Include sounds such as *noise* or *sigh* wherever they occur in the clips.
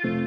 Primera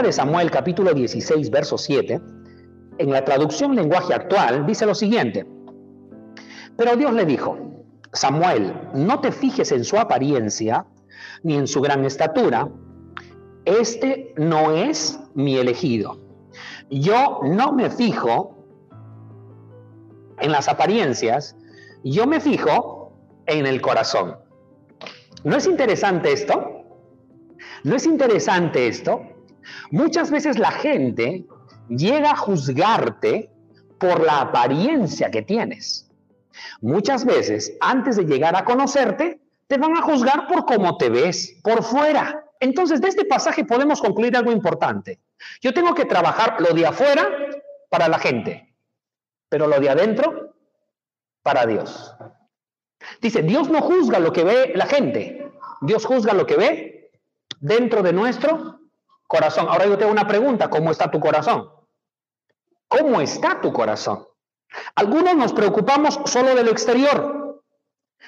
de Samuel capítulo 16, verso 7, en la traducción lenguaje actual, dice lo siguiente. Pero Dios le dijo, Samuel, no te fijes en su apariencia ni en su gran estatura. Este no es mi elegido. Yo no me fijo en las apariencias, yo me fijo en el corazón. ¿No es interesante esto? ¿No es interesante esto? Muchas veces la gente llega a juzgarte por la apariencia que tienes. Muchas veces, antes de llegar a conocerte, te van a juzgar por cómo te ves por fuera. Entonces, de este pasaje podemos concluir algo importante. Yo tengo que trabajar lo de afuera para la gente, pero lo de adentro para Dios. Dice, Dios no juzga lo que ve la gente, Dios juzga lo que ve dentro de nuestro corazón. Ahora yo tengo una pregunta, ¿cómo está tu corazón? ¿Cómo está tu corazón? Algunos nos preocupamos solo de lo exterior.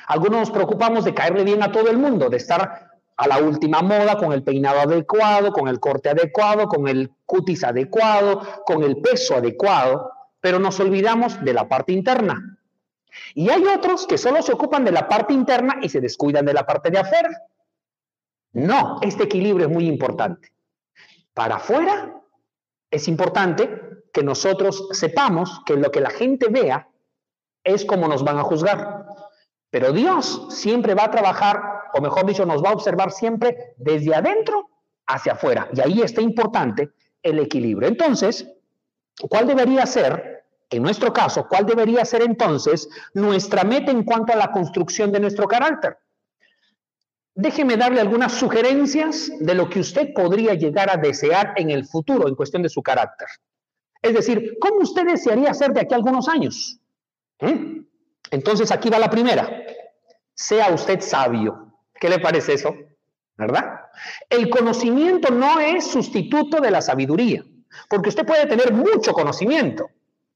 Algunos nos preocupamos de caerle bien a todo el mundo, de estar a la última moda, con el peinado adecuado, con el corte adecuado, con el cutis adecuado, con el peso adecuado, pero nos olvidamos de la parte interna. Y hay otros que solo se ocupan de la parte interna y se descuidan de la parte de afuera. No, este equilibrio es muy importante. Para afuera es importante que nosotros sepamos que lo que la gente vea es como nos van a juzgar. Pero Dios siempre va a trabajar, o mejor dicho, nos va a observar siempre desde adentro hacia afuera. Y ahí está importante el equilibrio. Entonces, ¿cuál debería ser, en nuestro caso, cuál debería ser entonces nuestra meta en cuanto a la construcción de nuestro carácter? Déjeme darle algunas sugerencias de lo que usted podría llegar a desear en el futuro en cuestión de su carácter. Es decir, ¿cómo usted desearía ser de aquí a algunos años? ¿Mm? Entonces aquí va la primera. Sea usted sabio. ¿Qué le parece eso? ¿Verdad? El conocimiento no es sustituto de la sabiduría, porque usted puede tener mucho conocimiento,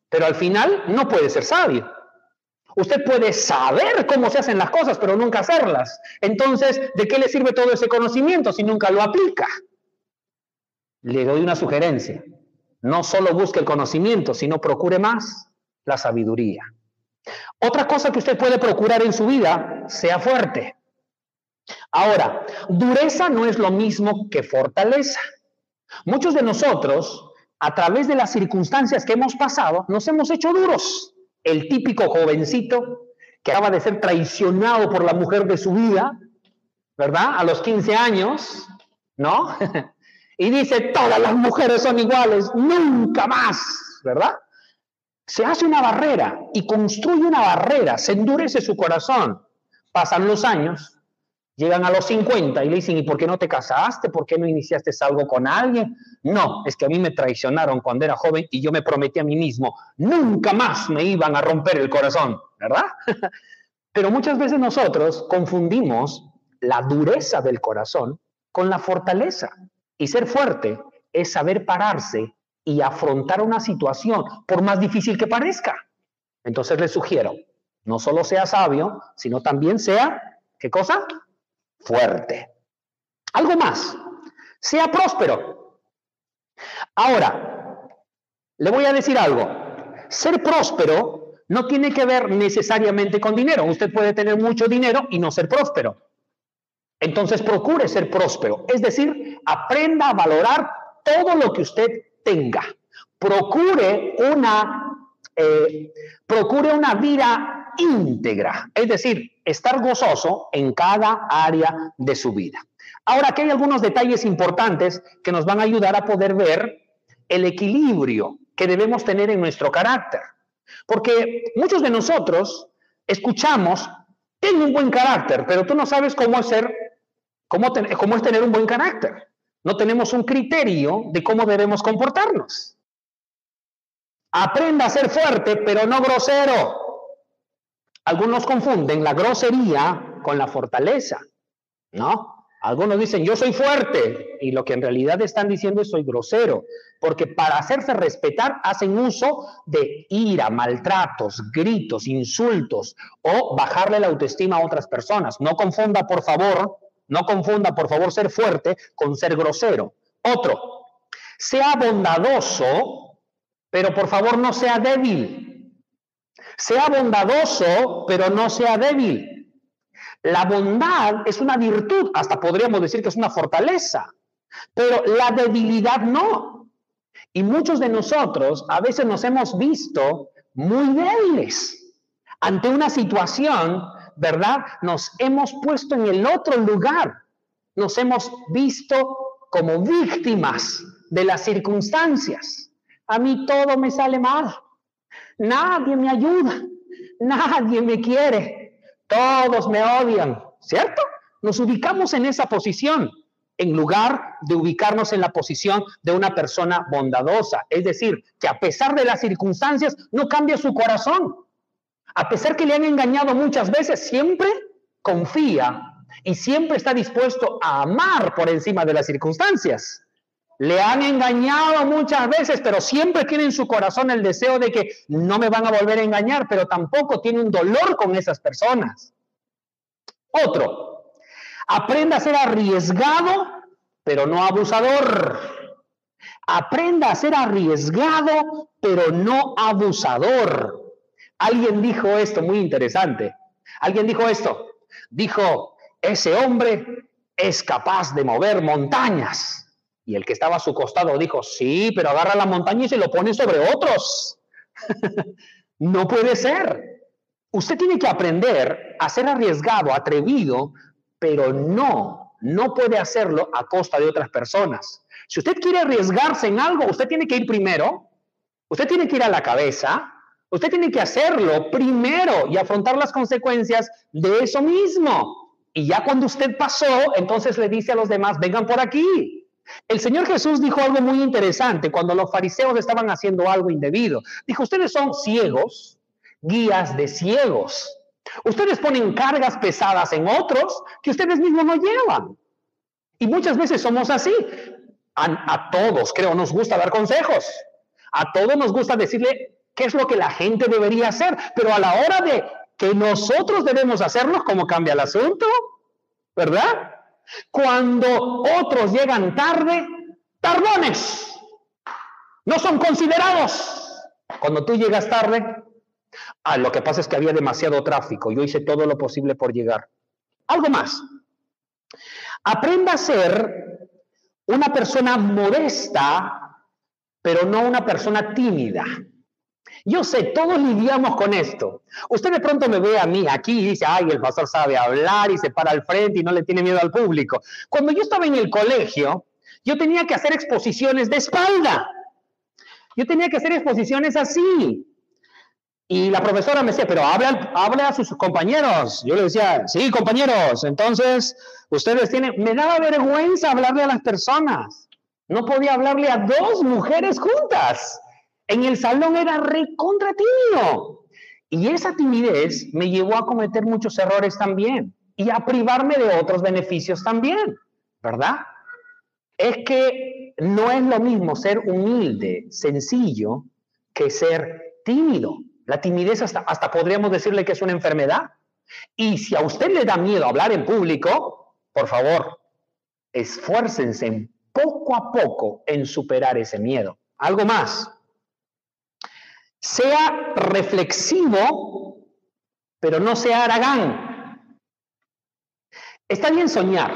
pero al final no puede ser sabio. Usted puede saber cómo se hacen las cosas, pero nunca hacerlas. Entonces, ¿de qué le sirve todo ese conocimiento si nunca lo aplica? Le doy una sugerencia. No solo busque el conocimiento, sino procure más la sabiduría. Otra cosa que usted puede procurar en su vida, sea fuerte. Ahora, dureza no es lo mismo que fortaleza. Muchos de nosotros, a través de las circunstancias que hemos pasado, nos hemos hecho duros el típico jovencito que acaba de ser traicionado por la mujer de su vida, ¿verdad? A los 15 años, ¿no? *laughs* y dice, todas las mujeres son iguales, nunca más, ¿verdad? Se hace una barrera y construye una barrera, se endurece su corazón. Pasan los años Llegan a los 50 y le dicen, ¿y por qué no te casaste? ¿Por qué no iniciaste algo con alguien? No, es que a mí me traicionaron cuando era joven y yo me prometí a mí mismo, nunca más me iban a romper el corazón, ¿verdad? *laughs* Pero muchas veces nosotros confundimos la dureza del corazón con la fortaleza. Y ser fuerte es saber pararse y afrontar una situación, por más difícil que parezca. Entonces les sugiero, no solo sea sabio, sino también sea, ¿qué cosa? Fuerte. Algo más, sea próspero. Ahora, le voy a decir algo. Ser próspero no tiene que ver necesariamente con dinero. Usted puede tener mucho dinero y no ser próspero. Entonces procure ser próspero. Es decir, aprenda a valorar todo lo que usted tenga. Procure una, eh, procure una vida íntegra. Es decir, estar gozoso en cada área de su vida. Ahora, aquí hay algunos detalles importantes que nos van a ayudar a poder ver el equilibrio que debemos tener en nuestro carácter. Porque muchos de nosotros escuchamos, tengo un buen carácter, pero tú no sabes cómo cómo, cómo es tener un buen carácter. No tenemos un criterio de cómo debemos comportarnos. Aprenda a ser fuerte, pero no grosero. Algunos confunden la grosería con la fortaleza, ¿no? Algunos dicen, yo soy fuerte, y lo que en realidad están diciendo es soy grosero, porque para hacerse respetar hacen uso de ira, maltratos, gritos, insultos o bajarle la autoestima a otras personas. No confunda, por favor, no confunda, por favor, ser fuerte con ser grosero. Otro, sea bondadoso, pero por favor no sea débil. Sea bondadoso, pero no sea débil. La bondad es una virtud, hasta podríamos decir que es una fortaleza, pero la debilidad no. Y muchos de nosotros a veces nos hemos visto muy débiles ante una situación, ¿verdad? Nos hemos puesto en el otro lugar, nos hemos visto como víctimas de las circunstancias. A mí todo me sale mal, nadie me ayuda, nadie me quiere, todos me odian, ¿cierto? Nos ubicamos en esa posición en lugar de ubicarnos en la posición de una persona bondadosa. Es decir, que a pesar de las circunstancias no cambia su corazón. A pesar que le han engañado muchas veces, siempre confía y siempre está dispuesto a amar por encima de las circunstancias. Le han engañado muchas veces, pero siempre tiene en su corazón el deseo de que no me van a volver a engañar, pero tampoco tiene un dolor con esas personas. Otro, aprenda a ser arriesgado, pero no abusador. Aprenda a ser arriesgado, pero no abusador. Alguien dijo esto muy interesante. Alguien dijo esto. Dijo, ese hombre es capaz de mover montañas. Y el que estaba a su costado dijo, sí, pero agarra la montaña y se lo pone sobre otros. *laughs* no puede ser. Usted tiene que aprender a ser arriesgado, atrevido, pero no, no puede hacerlo a costa de otras personas. Si usted quiere arriesgarse en algo, usted tiene que ir primero, usted tiene que ir a la cabeza, usted tiene que hacerlo primero y afrontar las consecuencias de eso mismo. Y ya cuando usted pasó, entonces le dice a los demás, vengan por aquí, el Señor Jesús dijo algo muy interesante cuando los fariseos estaban haciendo algo indebido. Dijo, ustedes son ciegos, guías de ciegos. Ustedes ponen cargas pesadas en otros que ustedes mismos no llevan. Y muchas veces somos así. A, todos, creo, nos gusta dar consejos. A todos nos gusta decirle qué es lo que la gente debería hacer. Pero a la hora de que nosotros debemos hacerlo, ¿cómo cambia el asunto? ¿Verdad? Cuando otros llegan tarde, tardones, no son considerados. Cuando tú llegas tarde, ah, lo que pasa es que había demasiado tráfico, yo hice todo lo posible por llegar. Algo más. Aprenda a ser una persona modesta, pero no una persona tímida. Yo sé, todos lidiamos con esto. Usted de pronto me ve a mí aquí y dice, ay, el pastor sabe hablar y se para al frente y no le tiene miedo al público. Cuando yo estaba en el colegio, yo tenía que hacer exposiciones de espalda. Yo tenía que hacer exposiciones así. Y la profesora me decía, pero hable, a sus compañeros. Yo le decía, sí, compañeros, entonces ustedes tienen... Me daba vergüenza hablarle a las personas. No podía hablarle a dos mujeres juntas. En el salón era recontra tímido. Y esa timidez me llevó a cometer muchos errores también y a privarme de otros beneficios también, ¿verdad? Es que no es lo mismo ser humilde, sencillo, que ser tímido. La timidez hasta, hasta podríamos decirle que es una enfermedad. Y si a usted le da miedo hablar en público, por favor, esfuércense poco a poco en superar ese miedo. Algo más. Sea reflexivo, pero no sea aragán. Está bien soñar.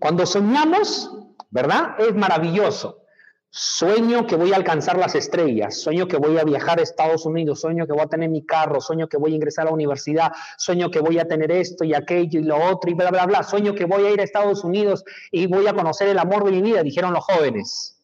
Cuando soñamos, ¿verdad? Es maravilloso. Sueño que voy a alcanzar las estrellas, sueño que voy a viajar a Estados Unidos, sueño que voy a tener mi carro, sueño que voy a ingresar a la universidad, sueño que voy a tener esto y aquello y lo otro y bla, bla, bla, sueño que voy a ir a Estados Unidos y voy a conocer el amor de mi vida, dijeron los jóvenes,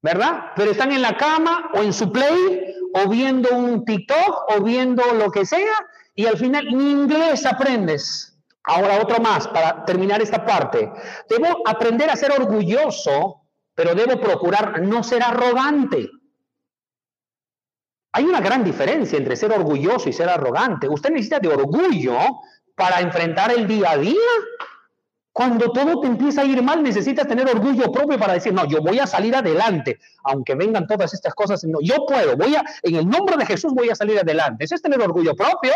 ¿verdad? Pero están en la cama o en su play o viendo un TikTok o viendo lo que sea y al final ni inglés aprendes. Ahora otro más para terminar esta parte. Debo aprender a ser orgulloso, pero debo procurar no ser arrogante. Hay una gran diferencia entre ser orgulloso y ser arrogante. Usted necesita de orgullo para enfrentar el día a día Cuando todo te empieza a ir mal, necesitas tener orgullo propio para decir, no, yo voy a salir adelante, aunque vengan todas estas cosas, no, yo puedo, voy a, en el nombre de Jesús voy a salir adelante. Eso es tener orgullo propio,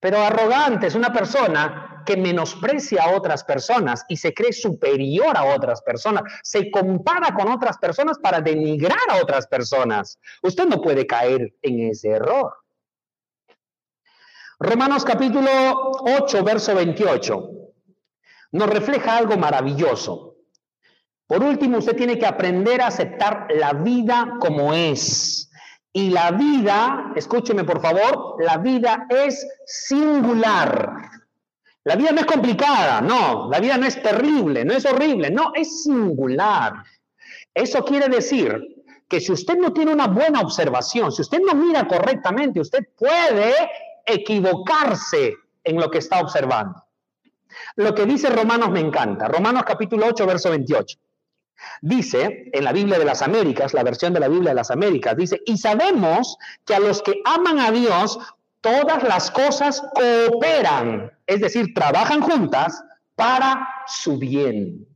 pero arrogante es una persona que menosprecia a otras personas y se cree superior a otras personas, se compara con otras personas para denigrar a otras personas. Usted no puede caer en ese error. Romanos capítulo 8, verso 28 nos refleja algo maravilloso. Por último, usted tiene que aprender a aceptar la vida como es. Y la vida, escúcheme por favor, la vida es singular. La vida no es complicada, no, la vida no es terrible, no es horrible, no, es singular. Eso quiere decir que si usted no tiene una buena observación, si usted no mira correctamente, usted puede equivocarse en lo que está observando. Lo que dice Romanos me encanta. Romanos capítulo 8, verso 28. Dice en la Biblia de las Américas, la versión de la Biblia de las Américas, dice, y sabemos que a los que aman a Dios, todas las cosas cooperan, es decir, trabajan juntas para su bien.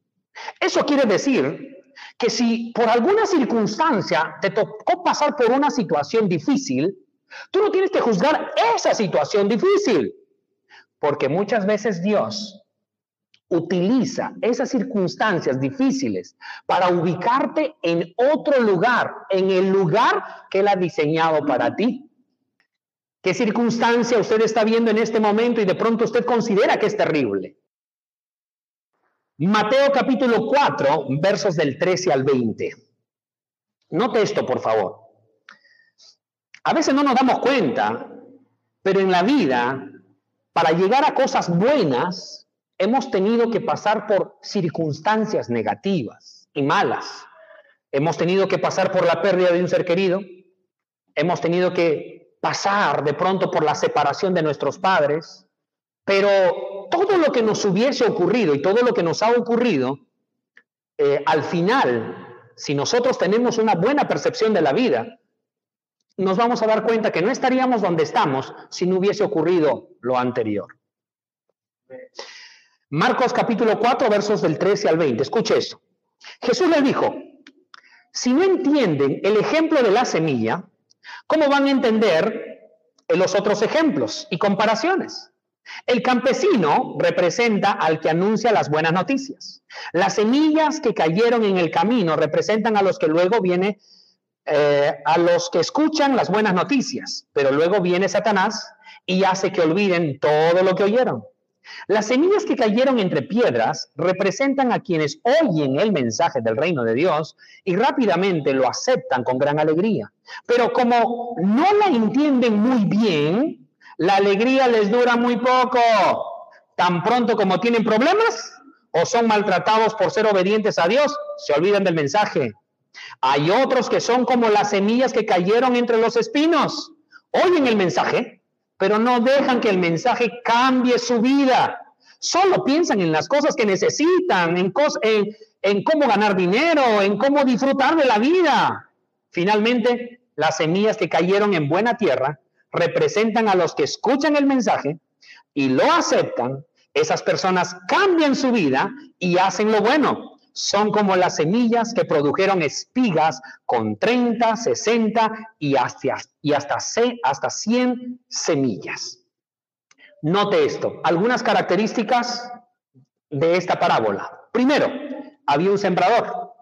Eso quiere decir que si por alguna circunstancia te tocó pasar por una situación difícil, tú no tienes que juzgar esa situación difícil, porque muchas veces Dios utiliza esas circunstancias difíciles para ubicarte en otro lugar, en el lugar que Él ha diseñado para ti. ¿Qué circunstancia usted está viendo en este momento y de pronto usted considera que es terrible? Mateo capítulo 4, versos del 13 al 20. Note esto, por favor. A veces no nos damos cuenta, pero en la vida, para llegar a cosas buenas, hemos tenido que pasar por circunstancias negativas y malas. Hemos tenido que pasar por la pérdida de un ser querido. Hemos tenido que pasar de pronto por la separación de nuestros padres. Pero todo lo que nos hubiese ocurrido y todo lo que nos ha ocurrido, eh, al final, si nosotros tenemos una buena percepción de la vida, nos vamos a dar cuenta que no estaríamos donde estamos si no hubiese ocurrido lo anterior. Marcos capítulo 4, versos del 13 al 20. Escuche eso. Jesús les dijo, si no entienden el ejemplo de la semilla, ¿cómo van a entender los otros ejemplos y comparaciones? El campesino representa al que anuncia las buenas noticias. Las semillas que cayeron en el camino representan a los que luego viene, eh, a los que escuchan las buenas noticias, pero luego viene Satanás y hace que olviden todo lo que oyeron. Las semillas que cayeron entre piedras representan a quienes oyen el mensaje del reino de Dios y rápidamente lo aceptan con gran alegría. Pero como no la entienden muy bien, la alegría les dura muy poco. Tan pronto como tienen problemas o son maltratados por ser obedientes a Dios, se olvidan del mensaje. Hay otros que son como las semillas que cayeron entre los espinos. Oyen el mensaje, pero no dejan que el mensaje cambie su vida. Solo piensan en las cosas que necesitan, en, en, cómo ganar dinero, en cómo disfrutar de la vida. Finalmente, las semillas que cayeron en buena tierra representan a los que escuchan el mensaje y lo aceptan. Esas personas cambian su vida y hacen lo bueno son como las semillas que produjeron espigas con 30, 60 y hasta, y hasta, hasta 100 semillas. Note esto, algunas características de esta parábola. Primero, había un sembrador.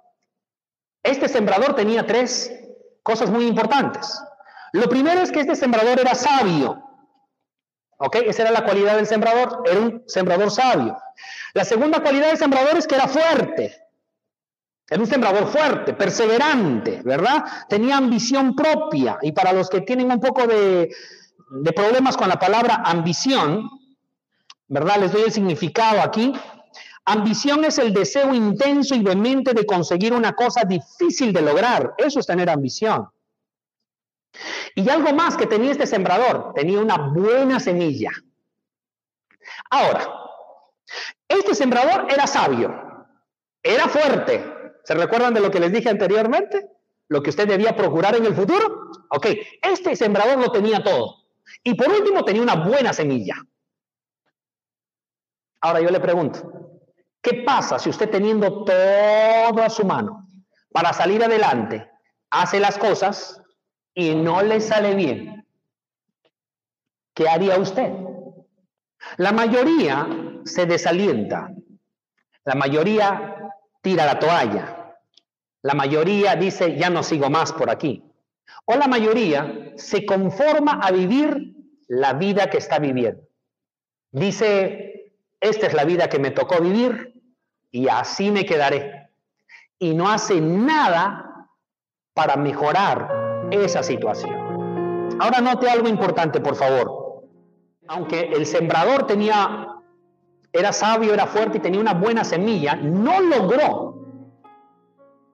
Este sembrador tenía tres cosas muy importantes. Lo primero es que este sembrador era sabio. ¿Ok? Esa era la cualidad del sembrador, era un sembrador sabio. La segunda cualidad del sembrador es que era fuerte. Era un sembrador fuerte, perseverante, ¿verdad? Tenía ambición propia. Y para los que tienen un poco de, de problemas con la palabra ambición, ¿verdad? Les doy el significado aquí. Ambición es el deseo intenso y vehemente de conseguir una cosa difícil de lograr. Eso es tener ambición. Y algo más que tenía este sembrador, tenía una buena semilla. Ahora, este sembrador era sabio, era fuerte, ¿Se recuerdan de lo que les dije anteriormente? Lo que usted debía procurar en el futuro. Ok, este sembrador lo tenía todo. Y por último tenía una buena semilla. Ahora yo le pregunto, ¿Qué pasa si usted teniendo todo a su mano para salir adelante, hace las cosas y no le sale bien? ¿Qué haría usted? La mayoría se desalienta. La mayoría tira la toalla. La mayoría dice, ya no sigo más por aquí. O la mayoría se conforma a vivir la vida que está viviendo. Dice, esta es la vida que me tocó vivir y así me quedaré. Y no hace nada para mejorar esa situación. Ahora note algo importante, por favor. Aunque el sembrador tenía, era sabio, era fuerte y tenía una buena semilla, no logró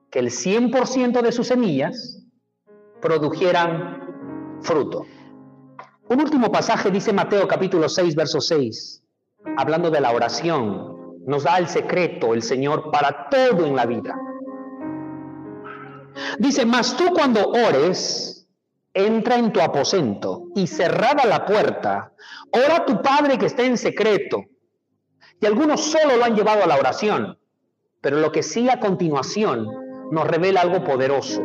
que el 100% de sus semillas produjeran fruto. Un último pasaje dice Mateo capítulo 6, verso 6, hablando de la oración, nos da el secreto el Señor para todo en la vida. Dice, mas tú cuando ores, entra en tu aposento y cerrada la puerta, ora a tu Padre que está en secreto. Y algunos solo lo han llevado a la oración, pero lo que sigue a continuación nos revela algo poderoso.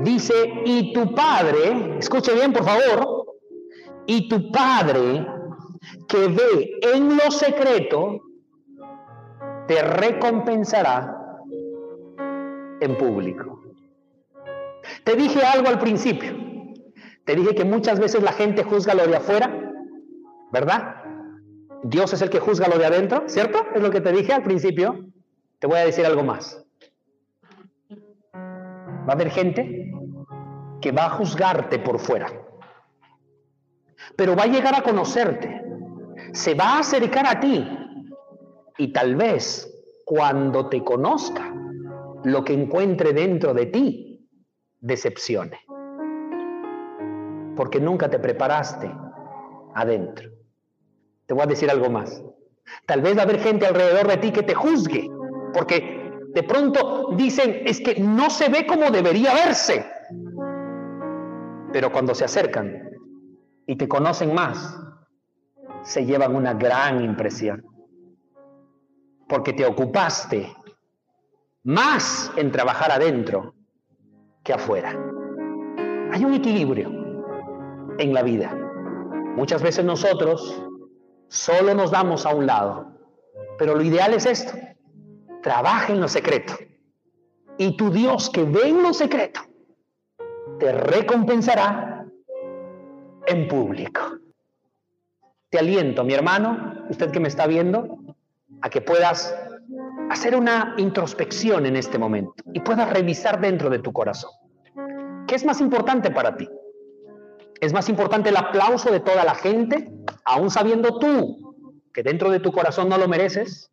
Dice, y tu Padre, escuche bien por favor, y tu Padre que ve en lo secreto, te recompensará en público. Te dije algo al principio. Te dije que muchas veces la gente juzga lo de afuera, ¿verdad? Dios es el que juzga lo de adentro, ¿cierto? Es lo que te dije al principio. Te voy a decir algo más. Va a haber gente que va a juzgarte por fuera pero va a llegar a conocerte, se va a acercar a ti y tal vez cuando te conozca, lo que encuentre dentro de ti decepcione. Porque nunca te preparaste adentro. Te voy a decir algo más. Tal vez va a haber gente alrededor de ti que te juzgue, porque de pronto dicen, es que no se ve como debería verse. Pero cuando se acercan, y te conocen más, se llevan una gran impresión. Porque te ocupaste más en trabajar adentro que afuera. Hay un equilibrio en la vida. Muchas veces nosotros solo nos damos a un lado, pero lo ideal es esto. Trabaja en lo secreto. Y tu Dios que ve en lo secreto, te recompensará en público. Te aliento, mi hermano, usted que me está viendo, a que puedas hacer una introspección en este momento y puedas revisar dentro de tu corazón. ¿Qué es más importante para ti? ¿Es más importante el aplauso de toda la gente, aún sabiendo tú que dentro de tu corazón no lo mereces?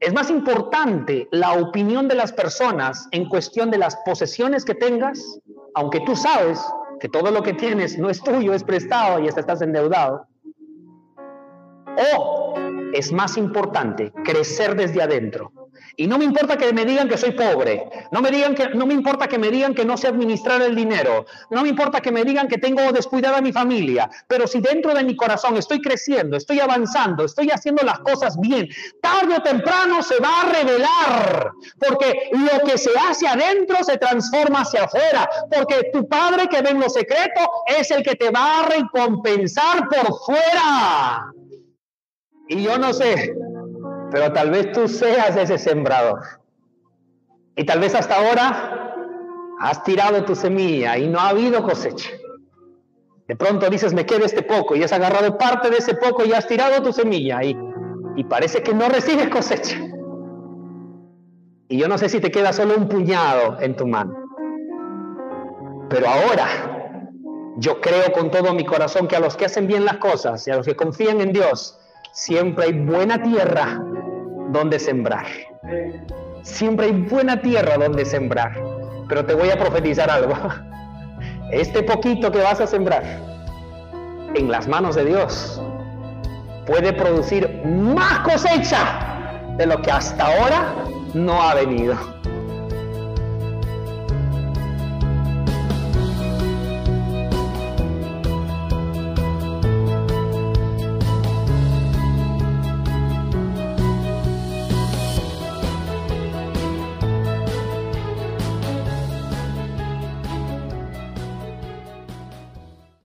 ¿Es más importante la opinión de las personas en cuestión de las posesiones que tengas, aunque tú sabes que todo lo que tienes no es tuyo, es prestado y hasta estás endeudado. O es más importante crecer desde adentro y no me importa que me digan que soy pobre, no me, digan que, no me importa que me digan que no sé administrar el dinero, no me importa que me digan que tengo descuidada a mi familia, pero si dentro de mi corazón estoy creciendo, estoy avanzando, estoy haciendo las cosas bien, tarde o temprano se va a revelar, porque lo que se hace adentro se transforma hacia afuera, porque tu Padre que ve en lo secreto es el que te va a recompensar por fuera. Y yo no sé, pero tal vez tú seas ese sembrador. Y tal vez hasta ahora has tirado tu semilla y no ha habido cosecha. De pronto dices, me queda este poco y has agarrado parte de ese poco y has tirado tu semilla y, y parece que no recibes cosecha. Y yo no sé si te queda solo un puñado en tu mano. Pero ahora yo creo con todo mi corazón que a los que hacen bien las cosas y a los que confían en Dios, siempre hay buena tierra donde sembrar. Siempre hay buena tierra donde sembrar. Pero te voy a profetizar algo. *laughs* Este poquito que vas a sembrar en las manos de Dios puede producir más cosecha de lo que hasta ahora no ha venido.